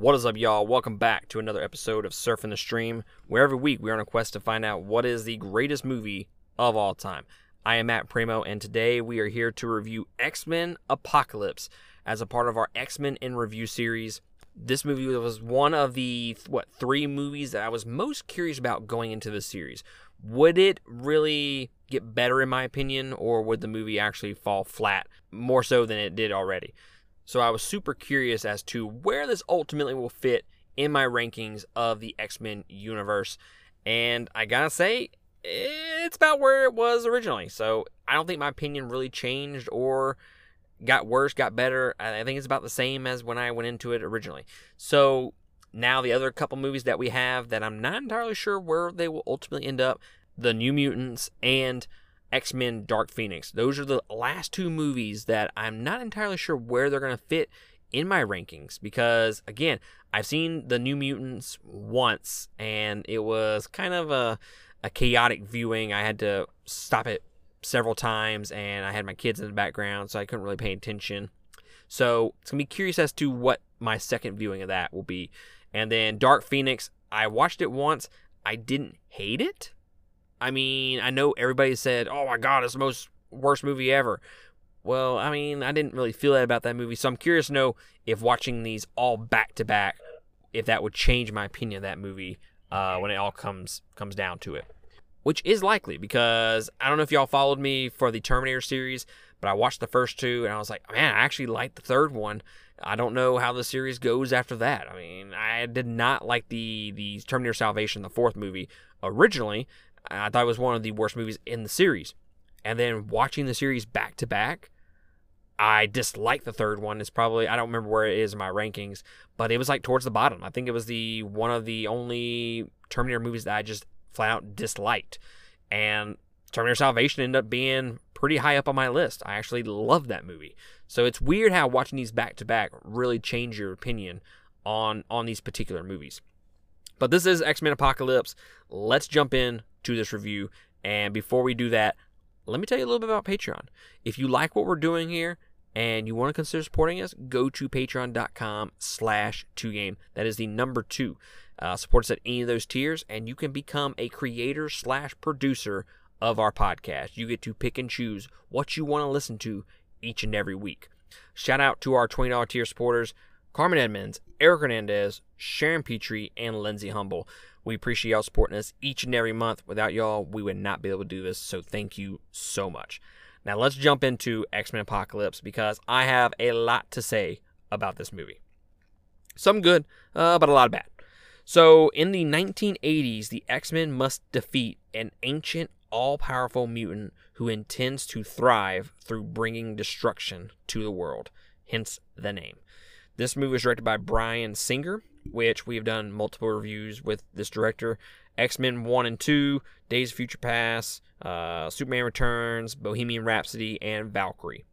What is up, y'all? Welcome back to another episode of Surfing the Stream, where every week we're on a quest to find out what is the greatest movie of all time. I am Matt Primo, and today we are here to review X Men Apocalypse as a part of our X Men in Review series. This movie was one of the, what, three movies that I was most curious about going into the series. Would it really get better, in my opinion, or would the movie actually fall flat more so than it did already? So I was super curious as to where this ultimately will fit in my rankings of the X Men universe. And I gotta say, it's about where it was originally. So I don't think my opinion really changed or got worse, got better. I think it's about the same as when I went into it originally. So now the other couple movies that we have that I'm not entirely sure where they will ultimately end up, the New Mutants and X Men Dark Phoenix. Those are the last two movies that I'm not entirely sure where they're going to fit in my rankings because, again, I've seen the New Mutants once and it was kind of a, a chaotic viewing. I had to stop it several times and I had my kids in the background, so I couldn't really pay attention. So it's going to be curious as to what my second viewing of that will be. And then Dark Phoenix, I watched it once. I didn't hate it. I mean, I know everybody said, "Oh my god, it's the most worst movie ever." Well, I mean, I didn't really feel that about that movie, so I'm curious to know if watching these all back to back, if that would change my opinion of that movie uh, when it all comes comes down to it. Which is likely because I don't know if y'all followed me for the Terminator series, but I watched the first two and I was like, man, I actually liked the third one. I don't know how the series goes after that. I mean, I did not like the the Terminator Salvation, the fourth movie originally. I thought it was one of the worst movies in the series. And then watching the series back to back, I dislike the third one. It's probably I don't remember where it is in my rankings, but it was like towards the bottom. I think it was the one of the only Terminator movies that I just flat out disliked. And Terminator Salvation ended up being pretty high up on my list. I actually love that movie. So it's weird how watching these back to back really change your opinion on on these particular movies. But this is X Men Apocalypse. Let's jump in to this review. And before we do that, let me tell you a little bit about Patreon. If you like what we're doing here and you want to consider supporting us, go to patreon.com slash 2game. That is the number two. Uh, support us at any of those tiers, and you can become a creator slash producer of our podcast. You get to pick and choose what you want to listen to each and every week. Shout out to our $20 tier supporters, Carmen Edmonds, Eric Hernandez, Sharon Petrie, and Lindsay Humble. We appreciate y'all supporting us each and every month. Without y'all, we would not be able to do this. So thank you so much. Now let's jump into X Men Apocalypse because I have a lot to say about this movie. Some good, uh, but a lot of bad. So in the 1980s, the X Men must defeat an ancient, all powerful mutant who intends to thrive through bringing destruction to the world, hence the name. This movie was directed by Bryan Singer, which we have done multiple reviews with this director. X Men 1 and 2, Days of Future Past, uh, Superman Returns, Bohemian Rhapsody, and Valkyrie.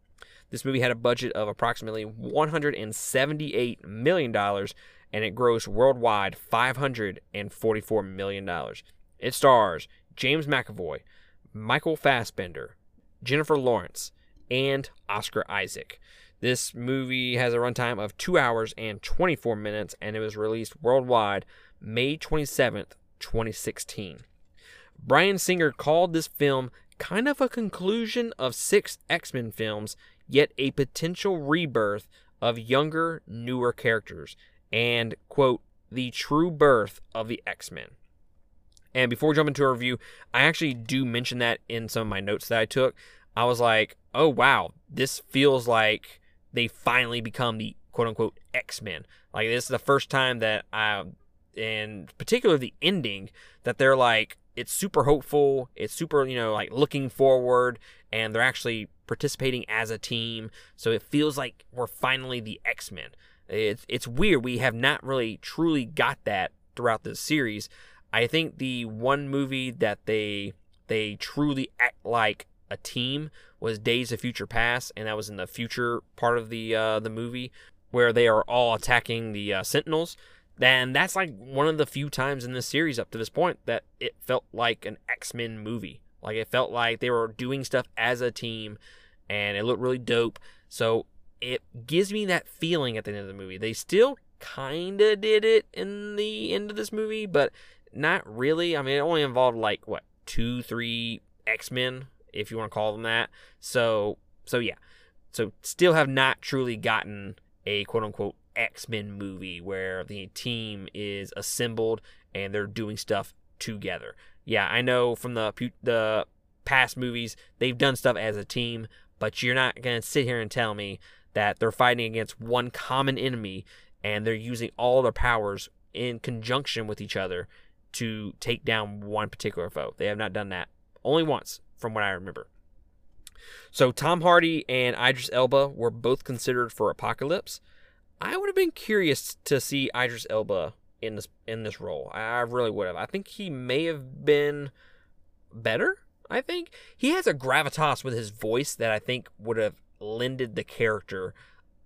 This movie had a budget of approximately $178 million and it grossed worldwide $544 million. It stars James McAvoy, Michael Fassbender, Jennifer Lawrence, and Oscar Isaac. This movie has a runtime of 2 hours and 24 minutes, and it was released worldwide May 27th, 2016. Bryan Singer called this film kind of a conclusion of six X Men films, yet a potential rebirth of younger, newer characters, and, quote, the true birth of the X Men. And before we jump into a review, I actually do mention that in some of my notes that I took. I was like, oh, wow, this feels like they finally become the quote unquote X Men. Like this is the first time that I, in particular the ending, that they're like it's super hopeful. It's super you know like looking forward, and they're actually participating as a team. So it feels like we're finally the X Men. It's it's weird. We have not really truly got that throughout this series. I think the one movie that they they truly act like a team was Days of Future Past, and that was in the future part of the uh, the movie where they are all attacking the uh, Sentinels. And that's like one of the few times in this series up to this point that it felt like an X Men movie. Like it felt like they were doing stuff as a team, and it looked really dope. So it gives me that feeling at the end of the movie. They still kind of did it in the end of this movie, but not really. I mean, it only involved like what two, three X Men, if you want to call them that. So, so yeah, so still have not truly gotten a quote unquote X Men movie where the team is assembled and they're doing stuff together. Yeah, I know from the the past movies they've done stuff as a team, but you're not gonna sit here and tell me that they're fighting against one common enemy and they're using all their powers in conjunction with each other to take down one particular foe. They have not done that only once, from what I remember. So Tom Hardy and Idris Elba were both considered for Apocalypse. I would have been curious to see Idris Elba in this in this role. I really would have. I think he may have been better. I think he has a gravitas with his voice that I think would have lended the character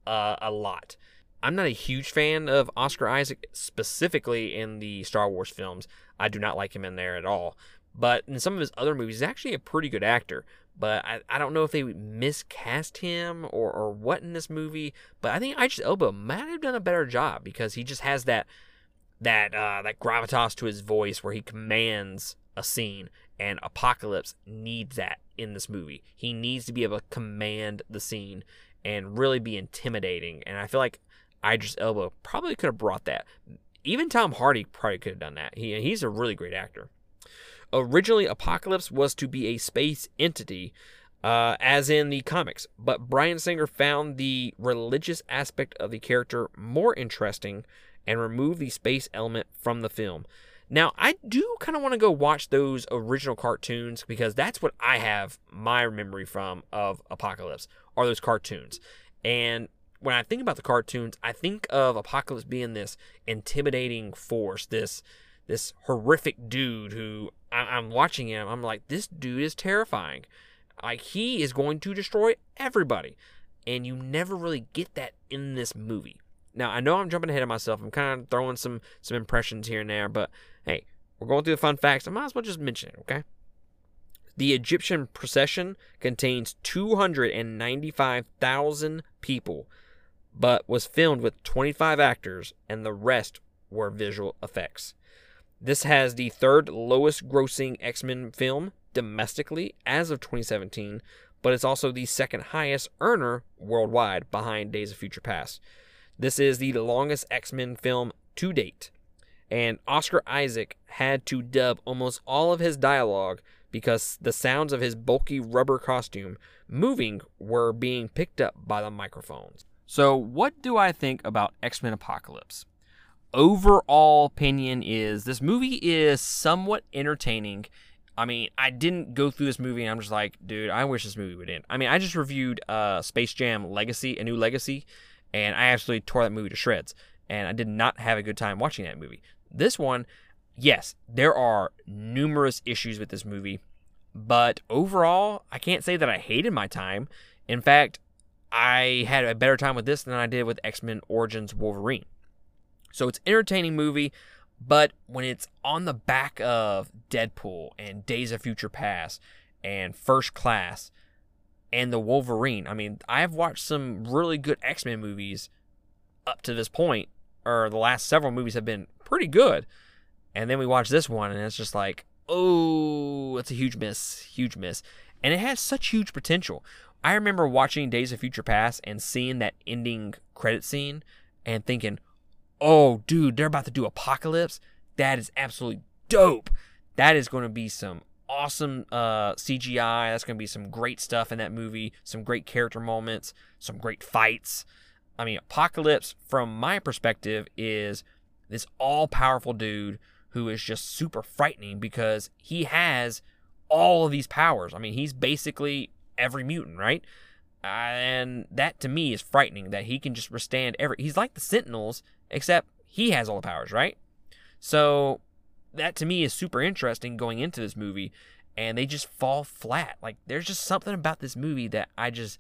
uh, a lot. I'm not a huge fan of Oscar Isaac specifically in the Star Wars films. I do not like him in there at all. But in some of his other movies, he's actually a pretty good actor. But I, I don't know if they miscast him or, or what in this movie. But I think Idris Elba might have done a better job because he just has that that uh, that gravitas to his voice where he commands a scene. And Apocalypse needs that in this movie. He needs to be able to command the scene and really be intimidating. And I feel like Idris Elba probably could have brought that. Even Tom Hardy probably could have done that. He, he's a really great actor. Originally, Apocalypse was to be a space entity, uh, as in the comics, but Bryan Singer found the religious aspect of the character more interesting and removed the space element from the film. Now, I do kind of want to go watch those original cartoons because that's what I have my memory from of Apocalypse are those cartoons. And when I think about the cartoons, I think of Apocalypse being this intimidating force, this this horrific dude who I, am watching him. I'm like, this dude is terrifying. Like he is going to destroy everybody, and you never really get that in this movie. Now I know I'm jumping ahead of myself. I'm kind of throwing some some impressions here and there, but hey, we're going through the fun facts. I might as well just mention it, okay? The Egyptian procession contains 295,000 people, but was filmed with 25 actors, and the rest were visual effects. This has the third lowest grossing X Men film domestically as of 2017, but it's also the second highest earner worldwide behind Days of Future Past. This is the longest X Men film to date, and Oscar Isaac had to dub almost all of his dialogue because the sounds of his bulky rubber costume moving were being picked up by the microphones. So, what do I think about X Men Apocalypse? Overall opinion is this movie is somewhat entertaining. I mean, I didn't go through this movie and I'm just like, dude, I wish this movie would end. I mean, I just reviewed uh, Space Jam Legacy, a new legacy, and I absolutely tore that movie to shreds. And I did not have a good time watching that movie. This one, yes, there are numerous issues with this movie, but overall, I can't say that I hated my time. In fact, I had a better time with this than I did with X Men Origins Wolverine. So it's entertaining movie, but when it's on the back of Deadpool and Days of Future Past and First Class and the Wolverine, I mean, I have watched some really good X-Men movies up to this point, or the last several movies have been pretty good. And then we watch this one and it's just like, oh, it's a huge miss, huge miss. And it has such huge potential. I remember watching Days of Future Past and seeing that ending credit scene and thinking, oh, dude, they're about to do Apocalypse. That is absolutely dope. That is going to be some awesome uh, CGI. That's going to be some great stuff in that movie. Some great character moments. Some great fights. I mean, Apocalypse, from my perspective, is this all powerful dude who is just super frightening because he has all of these powers. I mean, he's basically every mutant, right? and that to me is frightening that he can just withstand every. He's like the Sentinels, except he has all the powers, right? So that to me is super interesting going into this movie, and they just fall flat. Like there's just something about this movie that I just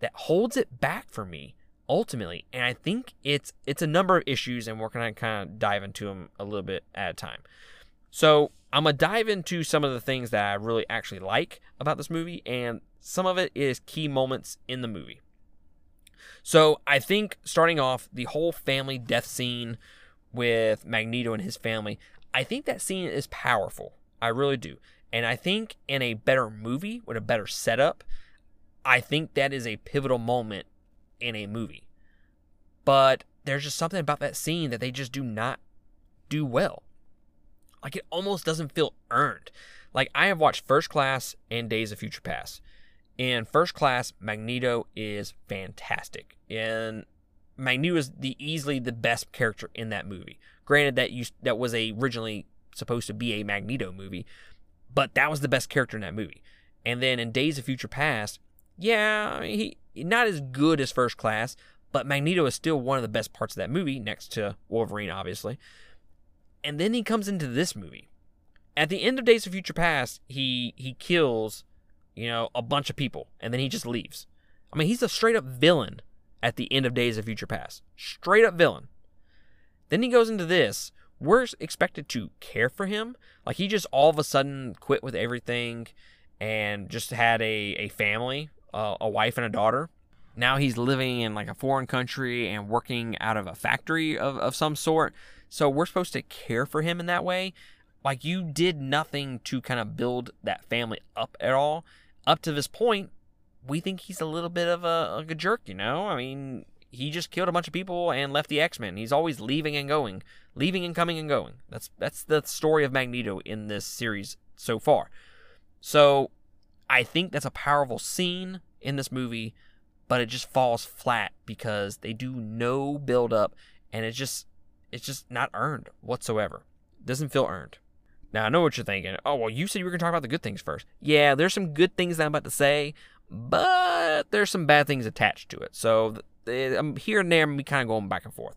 that holds it back for me ultimately, and I think it's it's a number of issues, and we're gonna kind of dive into them a little bit at a time. So I'm gonna dive into some of the things that I really actually like about this movie, and some of it is key moments in the movie. So I think starting off the whole family death scene with Magneto and his family, I think that scene is powerful. I really do. And I think in a better movie with a better setup, I think that is a pivotal moment in a movie. But there's just something about that scene that they just do not do well. Like it almost doesn't feel earned. Like I have watched First Class and Days of Future Past. In First Class, Magneto is fantastic. And Magneto is the easily the best character in that movie. Granted that you that was a originally supposed to be a Magneto movie, but that was the best character in that movie. And then in Days of Future Past, yeah, he not as good as First Class, but Magneto is still one of the best parts of that movie, next to Wolverine, obviously. And then he comes into this movie. At the end of Days of Future Past, he he kills, you know, a bunch of people, and then he just leaves. I mean, he's a straight up villain at the end of Days of Future Past. Straight up villain. Then he goes into this. We're expected to care for him. Like he just all of a sudden quit with everything and just had a, a family, uh, a wife and a daughter. Now he's living in like a foreign country and working out of a factory of, of some sort. So we're supposed to care for him in that way. Like you did nothing to kind of build that family up at all. Up to this point, we think he's a little bit of a, a jerk, you know? I mean, he just killed a bunch of people and left the X-Men. He's always leaving and going, leaving and coming and going. That's that's the story of Magneto in this series so far. So, I think that's a powerful scene in this movie, but it just falls flat because they do no build up and it's just it's just not earned whatsoever. It doesn't feel earned. Now I know what you're thinking. Oh well, you said you were gonna talk about the good things first. Yeah, there's some good things that I'm about to say, but there's some bad things attached to it. So I'm here and there, we kind of going back and forth.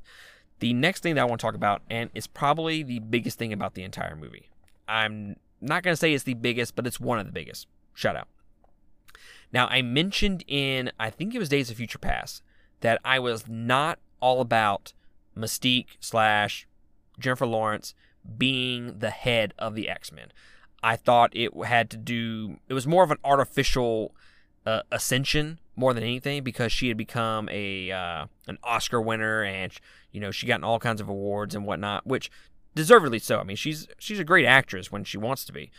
The next thing that I want to talk about, and it's probably the biggest thing about the entire movie. I'm not gonna say it's the biggest, but it's one of the biggest. Shout out. Now I mentioned in I think it was Days of Future Past that I was not all about Mystique slash Jennifer Lawrence being the head of the X Men. I thought it had to do. It was more of an artificial uh, ascension more than anything because she had become a uh, an Oscar winner and you know she gotten all kinds of awards and whatnot, which deservedly so. I mean, she's she's a great actress when she wants to be.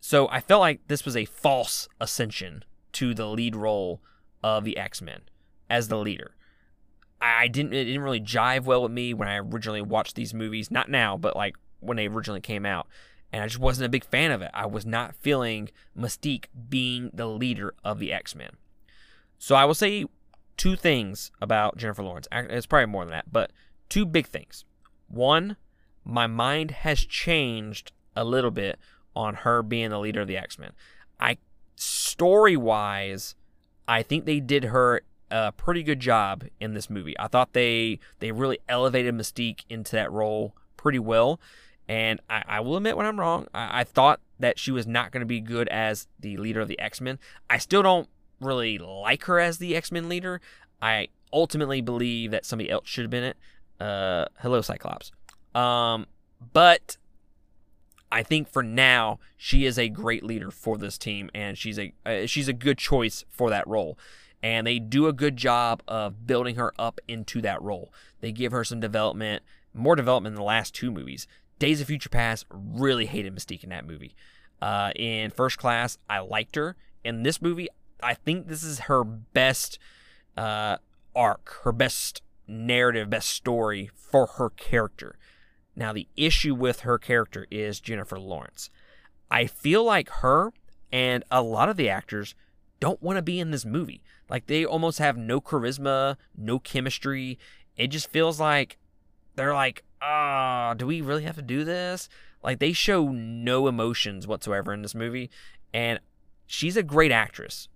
So I felt like this was a false ascension to the lead role of the X Men as the leader. I didn't it didn't really jive well with me when I originally watched these movies. Not now, but like when they originally came out. And I just wasn't a big fan of it. I was not feeling Mystique being the leader of the X Men. So I will say two things about Jennifer Lawrence. It's probably more than that, but two big things. One, my mind has changed a little bit on her being the leader of the X Men. I story wise, I think they did her a pretty good job in this movie. I thought they they really elevated Mystique into that role pretty well. And I, I will admit when I'm wrong. I, I thought that she was not going to be good as the leader of the X Men. I still don't really like her as the X Men leader. I ultimately believe that somebody else should have been it. Uh, hello, Cyclops. Um, but I think for now she is a great leader for this team, and she's a uh, she's a good choice for that role and they do a good job of building her up into that role. They give her some development, more development in the last two movies. Days of Future Past really hated Mystique in that movie. Uh, in First Class, I liked her. In this movie, I think this is her best uh, arc, her best narrative, best story for her character. Now, the issue with her character is Jennifer Lawrence. I feel like her and a lot of the actors don't want to be in this movie. Like they almost have no charisma, no chemistry. It just feels like they're like, ah, oh, do we really have to do this? Like they show no emotions whatsoever in this movie. And she's a great actress.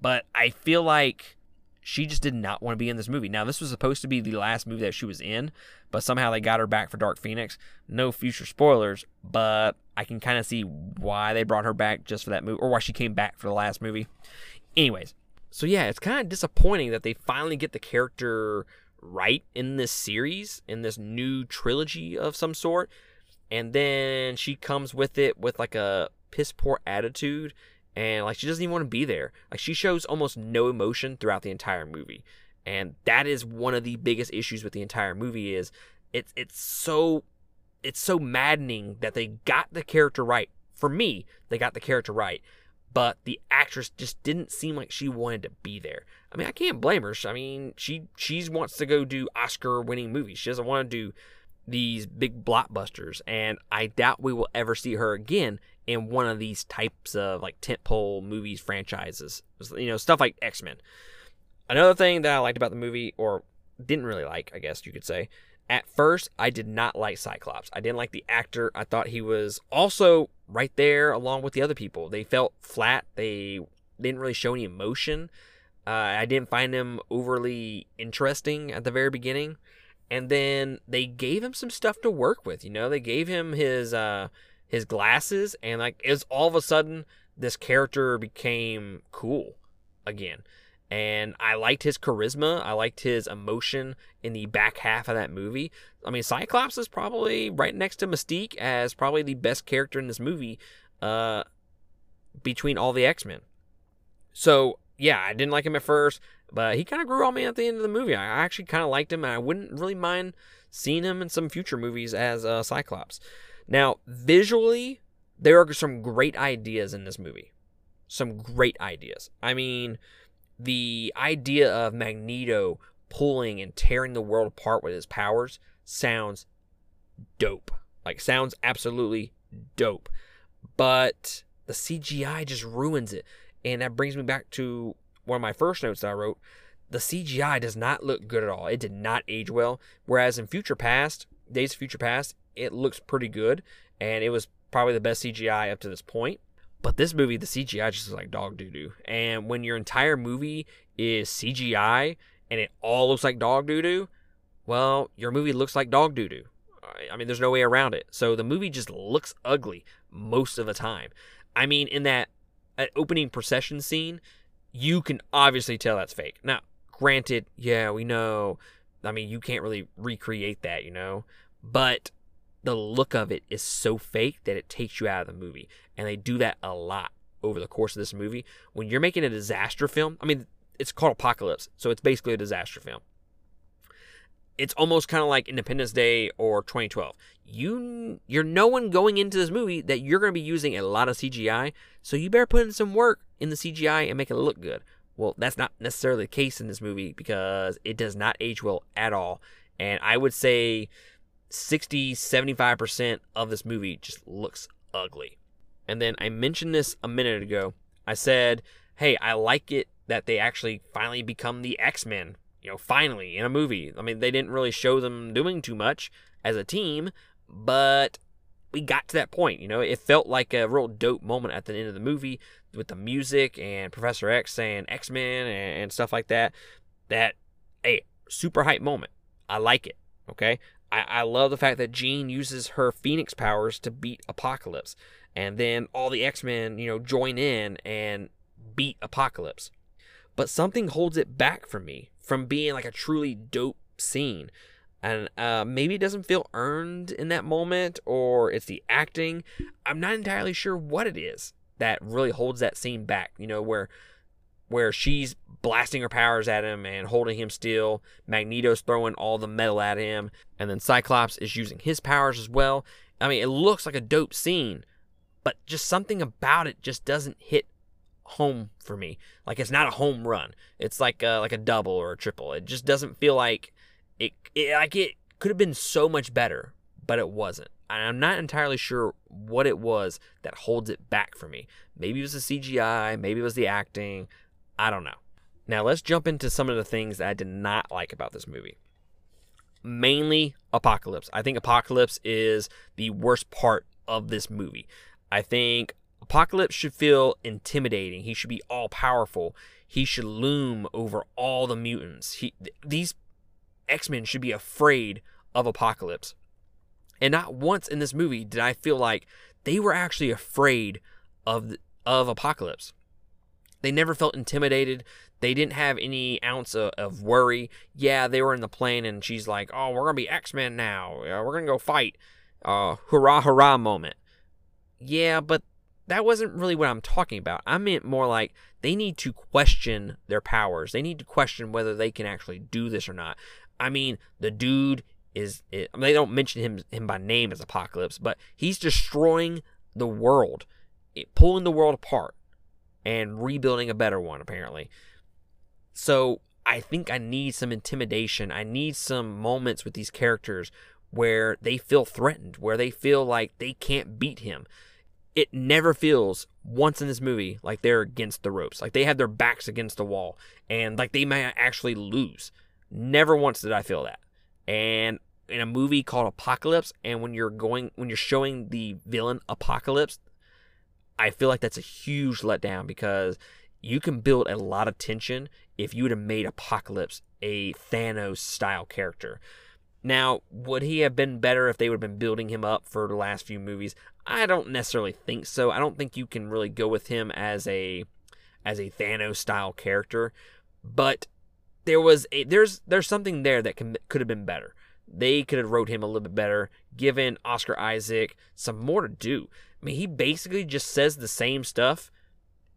But I feel like she just did not want to be in this movie. Now, this was supposed to be the last movie that she was in, but somehow they got her back for Dark Phoenix. No future spoilers, but I can kind of see why they brought her back just for that movie, or why she came back for the last movie. Anyways, so yeah, it's kind of disappointing that they finally get the character right in this series, in this new trilogy of some sort, and then she comes with it with like a piss poor attitude, and like she doesn't even want to be there. Like she shows almost no emotion throughout the entire movie. And that is one of the biggest issues with the entire movie is it's it's so it's so maddening that they got the character right. For me, they got the character right, but the actress just didn't seem like she wanted to be there. I mean, I can't blame her. I mean, she she wants to go do Oscar-winning movies. She doesn't want to do these big blockbusters, and I doubt we will ever see her again in one of these types of like tentpole movies franchises. You know, stuff like X Men. Another thing that I liked about the movie, or didn't really like, I guess you could say, at first, I did not like Cyclops. I didn't like the actor. I thought he was also right there along with the other people. They felt flat. They didn't really show any emotion. Uh, I didn't find him overly interesting at the very beginning. And then they gave him some stuff to work with. You know, they gave him his uh, his glasses, and like it's all of a sudden this character became cool again and I liked his charisma. I liked his emotion in the back half of that movie. I mean, Cyclops is probably right next to Mystique as probably the best character in this movie uh, between all the X Men. So, yeah, I didn't like him at first, but he kind of grew on me at the end of the movie. I actually kind of liked him, and I wouldn't really mind seeing him in some future movies as uh, Cyclops. Now, visually, there are some great ideas in this movie. Some great ideas. I mean, the idea of Magneto pulling and tearing the world apart with his powers sounds dope. Like sounds absolutely dope. But the CGI just ruins it. And that brings me back to one of my first notes that I wrote. The CGI does not look good at all. It did not age well. Whereas in Future Past, Days of Future Past, it looks pretty good. And it was probably the best CGI up to this point. But this movie, the CGI just looks like dog doo doo. And when your entire movie is CGI and it all looks like dog doo doo, well, your movie looks like dog doo doo. I mean, there's no way around it. So the movie just looks ugly most of the time. I mean, in that, that opening procession scene, you can obviously tell that's fake. Now, granted, yeah, we know. I mean, you can't really recreate that, you know? But the look of it is so fake that it takes you out of the movie. And they do that a lot over the course of this movie. When you're making a disaster film, I mean, it's called Apocalypse, so it's basically a disaster film. It's almost kind of like Independence Day or 2012. You you're no one going into this movie that you're going to be using a lot of CGI, so you better put in some work in the CGI and make it look good. Well, that's not necessarily the case in this movie because it does not age well at all. And I would say 60, 75% of this movie just looks ugly. And then I mentioned this a minute ago. I said, hey, I like it that they actually finally become the X Men, you know, finally in a movie. I mean, they didn't really show them doing too much as a team, but we got to that point. You know, it felt like a real dope moment at the end of the movie with the music and Professor X saying X Men and, and stuff like that. That, hey, super hype moment. I like it. Okay. I, I love the fact that Jean uses her Phoenix powers to beat Apocalypse. And then all the X Men, you know, join in and beat Apocalypse. But something holds it back from me from being like a truly dope scene. And uh, maybe it doesn't feel earned in that moment, or it's the acting. I'm not entirely sure what it is that really holds that scene back. You know, where where she's blasting her powers at him and holding him still. Magneto's throwing all the metal at him. And then Cyclops is using his powers as well. I mean, it looks like a dope scene, but just something about it just doesn't hit home for me. Like it's not a home run. It's like a, like a double or a triple. It just doesn't feel like it, it like it could have been so much better, but it wasn't. And I'm not entirely sure what it was that holds it back for me. Maybe it was the CGI, maybe it was the acting. I don't know. Now let's jump into some of the things that I did not like about this movie. Mainly Apocalypse. I think Apocalypse is the worst part of this movie. I think Apocalypse should feel intimidating. He should be all powerful. He should loom over all the mutants. He, th- these X Men should be afraid of Apocalypse. And not once in this movie did I feel like they were actually afraid of of Apocalypse. They never felt intimidated. They didn't have any ounce of, of worry. Yeah, they were in the plane, and she's like, "Oh, we're gonna be X Men now. We're gonna go fight." Uh, hurrah, hurrah moment. Yeah, but that wasn't really what I'm talking about. I meant more like they need to question their powers. They need to question whether they can actually do this or not. I mean, the dude is I mean, they don't mention him him by name as Apocalypse, but he's destroying the world, pulling the world apart and rebuilding a better one apparently. So, I think I need some intimidation. I need some moments with these characters where they feel threatened, where they feel like they can't beat him. It never feels once in this movie like they're against the ropes, like they have their backs against the wall and like they may actually lose. Never once did I feel that. And in a movie called Apocalypse, and when you're going, when you're showing the villain Apocalypse, I feel like that's a huge letdown because you can build a lot of tension if you would have made Apocalypse a Thanos style character. Now, would he have been better if they would have been building him up for the last few movies? I don't necessarily think so. I don't think you can really go with him as a as a Thanos style character, but there was a there's there's something there that can, could have been better. They could have wrote him a little bit better, given Oscar Isaac some more to do. I mean, he basically just says the same stuff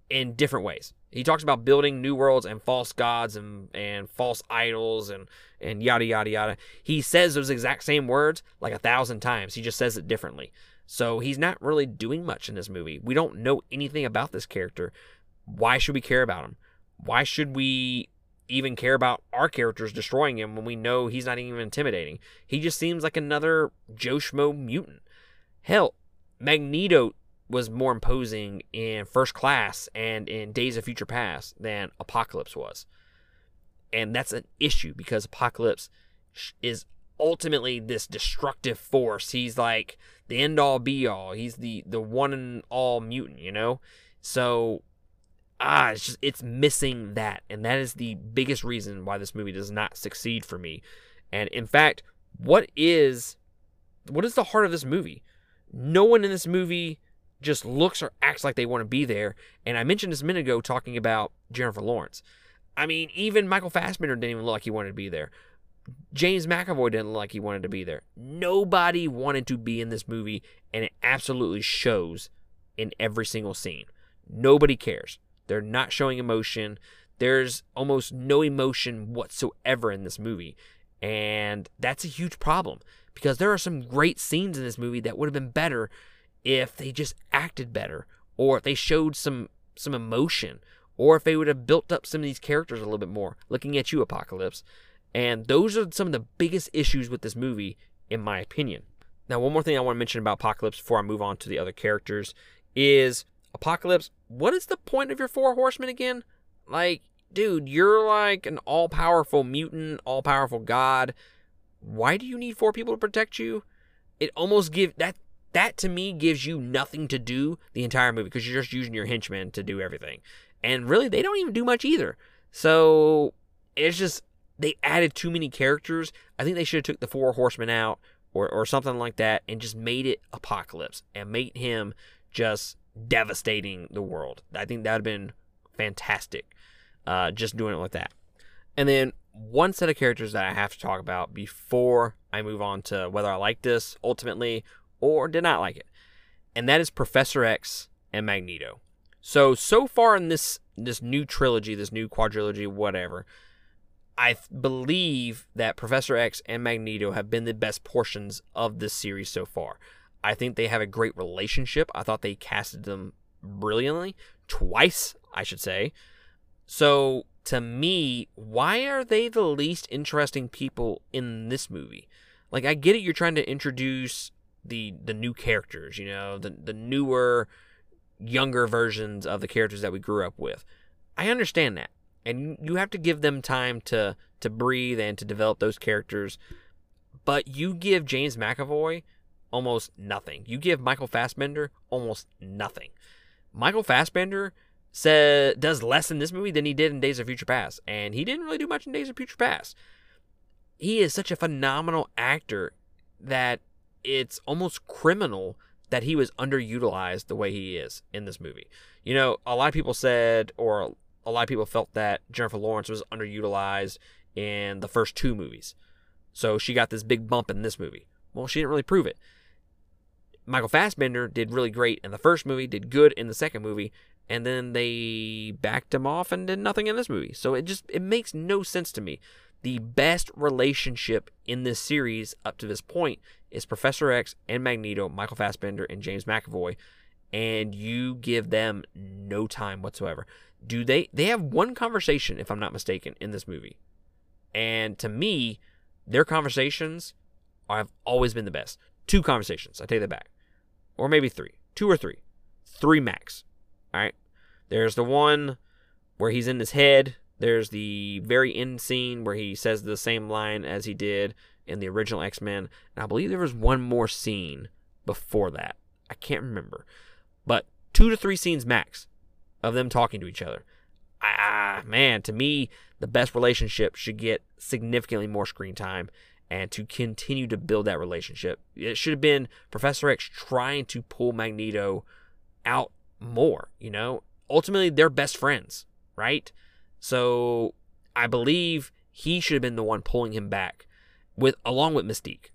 in different ways. He talks about building new worlds and false gods and, and false idols and, and yada yada yada. He says those exact same words like a thousand times. He just says it differently. So he's not really doing much in this movie. We don't know anything about this character. Why should we care about him? Why should we even care about our characters destroying him when we know he's not even intimidating? He just seems like another Joe Schmo mutant. Hell, Magneto was more imposing in First Class and in Days of Future Past than Apocalypse was. And that's an issue because Apocalypse is ultimately this destructive force. He's like the end all be all. He's the the one and all mutant, you know? So ah, it's just it's missing that. And that is the biggest reason why this movie does not succeed for me. And in fact, what is what is the heart of this movie? No one in this movie just looks or acts like they want to be there. And I mentioned this a minute ago talking about Jennifer Lawrence. I mean, even Michael Fassbender didn't even look like he wanted to be there. James McAvoy didn't look like he wanted to be there. Nobody wanted to be in this movie, and it absolutely shows in every single scene. Nobody cares. They're not showing emotion. There's almost no emotion whatsoever in this movie. And that's a huge problem because there are some great scenes in this movie that would have been better if they just acted better or if they showed some some emotion or if they would have built up some of these characters a little bit more looking at you apocalypse and those are some of the biggest issues with this movie in my opinion now one more thing i want to mention about apocalypse before i move on to the other characters is apocalypse what is the point of your four horsemen again like dude you're like an all-powerful mutant all-powerful god why do you need four people to protect you it almost give that that to me gives you nothing to do the entire movie because you're just using your henchmen to do everything. And really, they don't even do much either. So it's just they added too many characters. I think they should have took the four horsemen out or, or something like that and just made it apocalypse and made him just devastating the world. I think that would have been fantastic. Uh, just doing it like that. And then one set of characters that I have to talk about before I move on to whether I like this ultimately or did not like it. And that is Professor X and Magneto. So so far in this this new trilogy, this new quadrilogy, whatever, I believe that Professor X and Magneto have been the best portions of this series so far. I think they have a great relationship. I thought they casted them brilliantly, twice, I should say. So, to me, why are they the least interesting people in this movie? Like, I get it, you're trying to introduce the the new characters, you know, the the newer, younger versions of the characters that we grew up with. I understand that, and you have to give them time to to breathe and to develop those characters. But you give James McAvoy almost nothing. You give Michael Fassbender almost nothing. Michael Fassbender said does less in this movie than he did in Days of Future Past, and he didn't really do much in Days of Future Past. He is such a phenomenal actor that it's almost criminal that he was underutilized the way he is in this movie. You know, a lot of people said, or a lot of people felt that Jennifer Lawrence was underutilized in the first two movies. So she got this big bump in this movie. Well, she didn't really prove it. Michael Fassbender did really great in the first movie, did good in the second movie, and then they backed him off and did nothing in this movie. So it just it makes no sense to me. The best relationship in this series up to this point is Professor X and Magneto, Michael Fassbender and James McAvoy, and you give them no time whatsoever. Do they they have one conversation if I'm not mistaken in this movie. And to me, their conversations have always been the best. Two conversations, I take that back. Or maybe three. Two or three. Three max. All right. There's the one where he's in his head. There's the very end scene where he says the same line as he did in the original X Men. And I believe there was one more scene before that. I can't remember. But two to three scenes max of them talking to each other. Ah, man, to me, the best relationship should get significantly more screen time and to continue to build that relationship. It should have been Professor X trying to pull Magneto out more, you know? Ultimately, they're best friends, right? So I believe he should have been the one pulling him back with along with Mystique.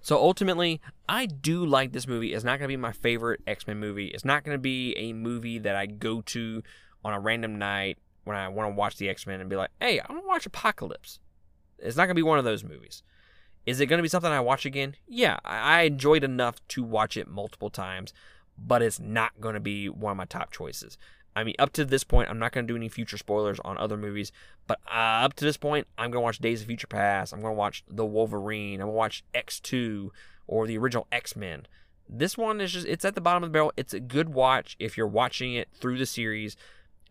So ultimately, I do like this movie. It's not going to be my favorite X-Men movie. It's not going to be a movie that I go to on a random night when I want to watch the X-Men and be like, "Hey, I want to watch Apocalypse." It's not going to be one of those movies. Is it going to be something I watch again? Yeah, I enjoyed enough to watch it multiple times but it's not going to be one of my top choices. I mean, up to this point, I'm not going to do any future spoilers on other movies, but uh, up to this point, I'm going to watch Days of Future Past. I'm going to watch The Wolverine. I'm going to watch X2 or the original X Men. This one is just, it's at the bottom of the barrel. It's a good watch if you're watching it through the series.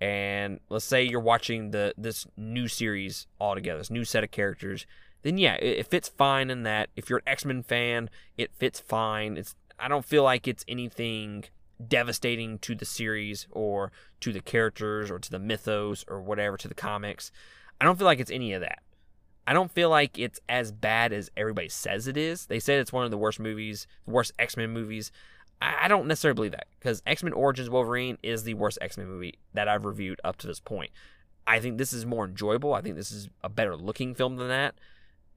And let's say you're watching the this new series altogether, this new set of characters, then yeah, it, it fits fine in that. If you're an X Men fan, it fits fine. It's I don't feel like it's anything devastating to the series or to the characters or to the mythos or whatever to the comics. I don't feel like it's any of that. I don't feel like it's as bad as everybody says it is. They said it's one of the worst movies, the worst X Men movies. I don't necessarily believe that because X Men Origins Wolverine is the worst X Men movie that I've reviewed up to this point. I think this is more enjoyable. I think this is a better looking film than that.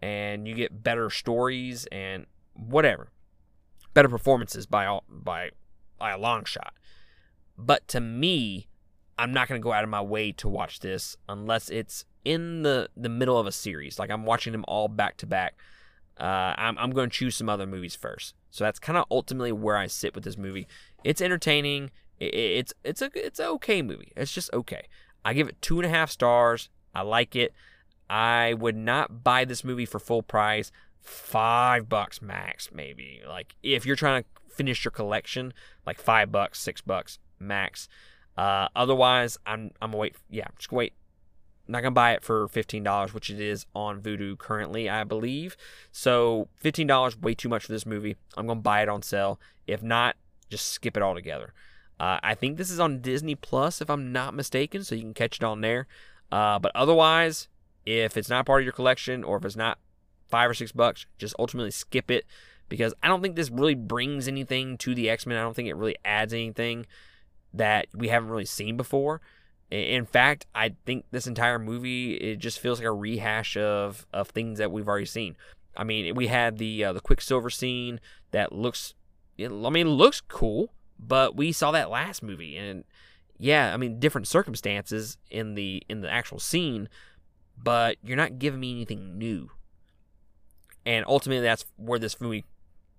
And you get better stories and whatever better performances by all, by by a long shot. But to me, I'm not going to go out of my way to watch this unless it's in the the middle of a series. Like I'm watching them all back to back. Uh, I'm I'm going to choose some other movies first. So that's kind of ultimately where I sit with this movie. It's entertaining. it's it's a it's an okay movie. It's just okay. I give it two and a half stars. I like it. I would not buy this movie for full price five bucks max, maybe. Like if you're trying to finish your collection, like five bucks, six bucks max. Uh, otherwise, I'm I'm gonna wait. Yeah, just wait. I'm not gonna buy it for fifteen dollars, which it is on Vudu currently, I believe. So fifteen dollars, way too much for this movie. I'm gonna buy it on sale. If not, just skip it altogether. Uh, I think this is on Disney Plus, if I'm not mistaken, so you can catch it on there. Uh, but otherwise, if it's not part of your collection or if it's not five or six bucks, just ultimately skip it because I don't think this really brings anything to the X Men. I don't think it really adds anything that we haven't really seen before. In fact, I think this entire movie it just feels like a rehash of of things that we've already seen. I mean, we had the uh, the Quicksilver scene that looks, I mean, looks cool, but we saw that last movie, and yeah, I mean, different circumstances in the in the actual scene, but you're not giving me anything new. And ultimately, that's where this movie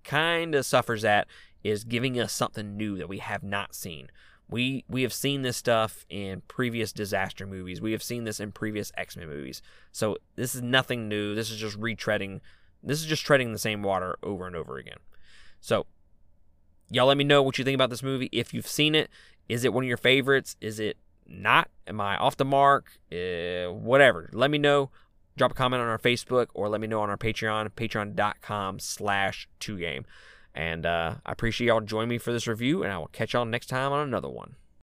kind of suffers at is giving us something new that we have not seen. We we have seen this stuff in previous disaster movies. We have seen this in previous X-Men movies. So this is nothing new. This is just retreading. This is just treading the same water over and over again. So y'all let me know what you think about this movie. If you've seen it, is it one of your favorites? Is it not? Am I off the mark? Uh, whatever. Let me know drop a comment on our Facebook or let me know on our Patreon, patreon.com slash 2game. And uh, I appreciate y'all joining me for this review, and I will catch y'all next time on another one.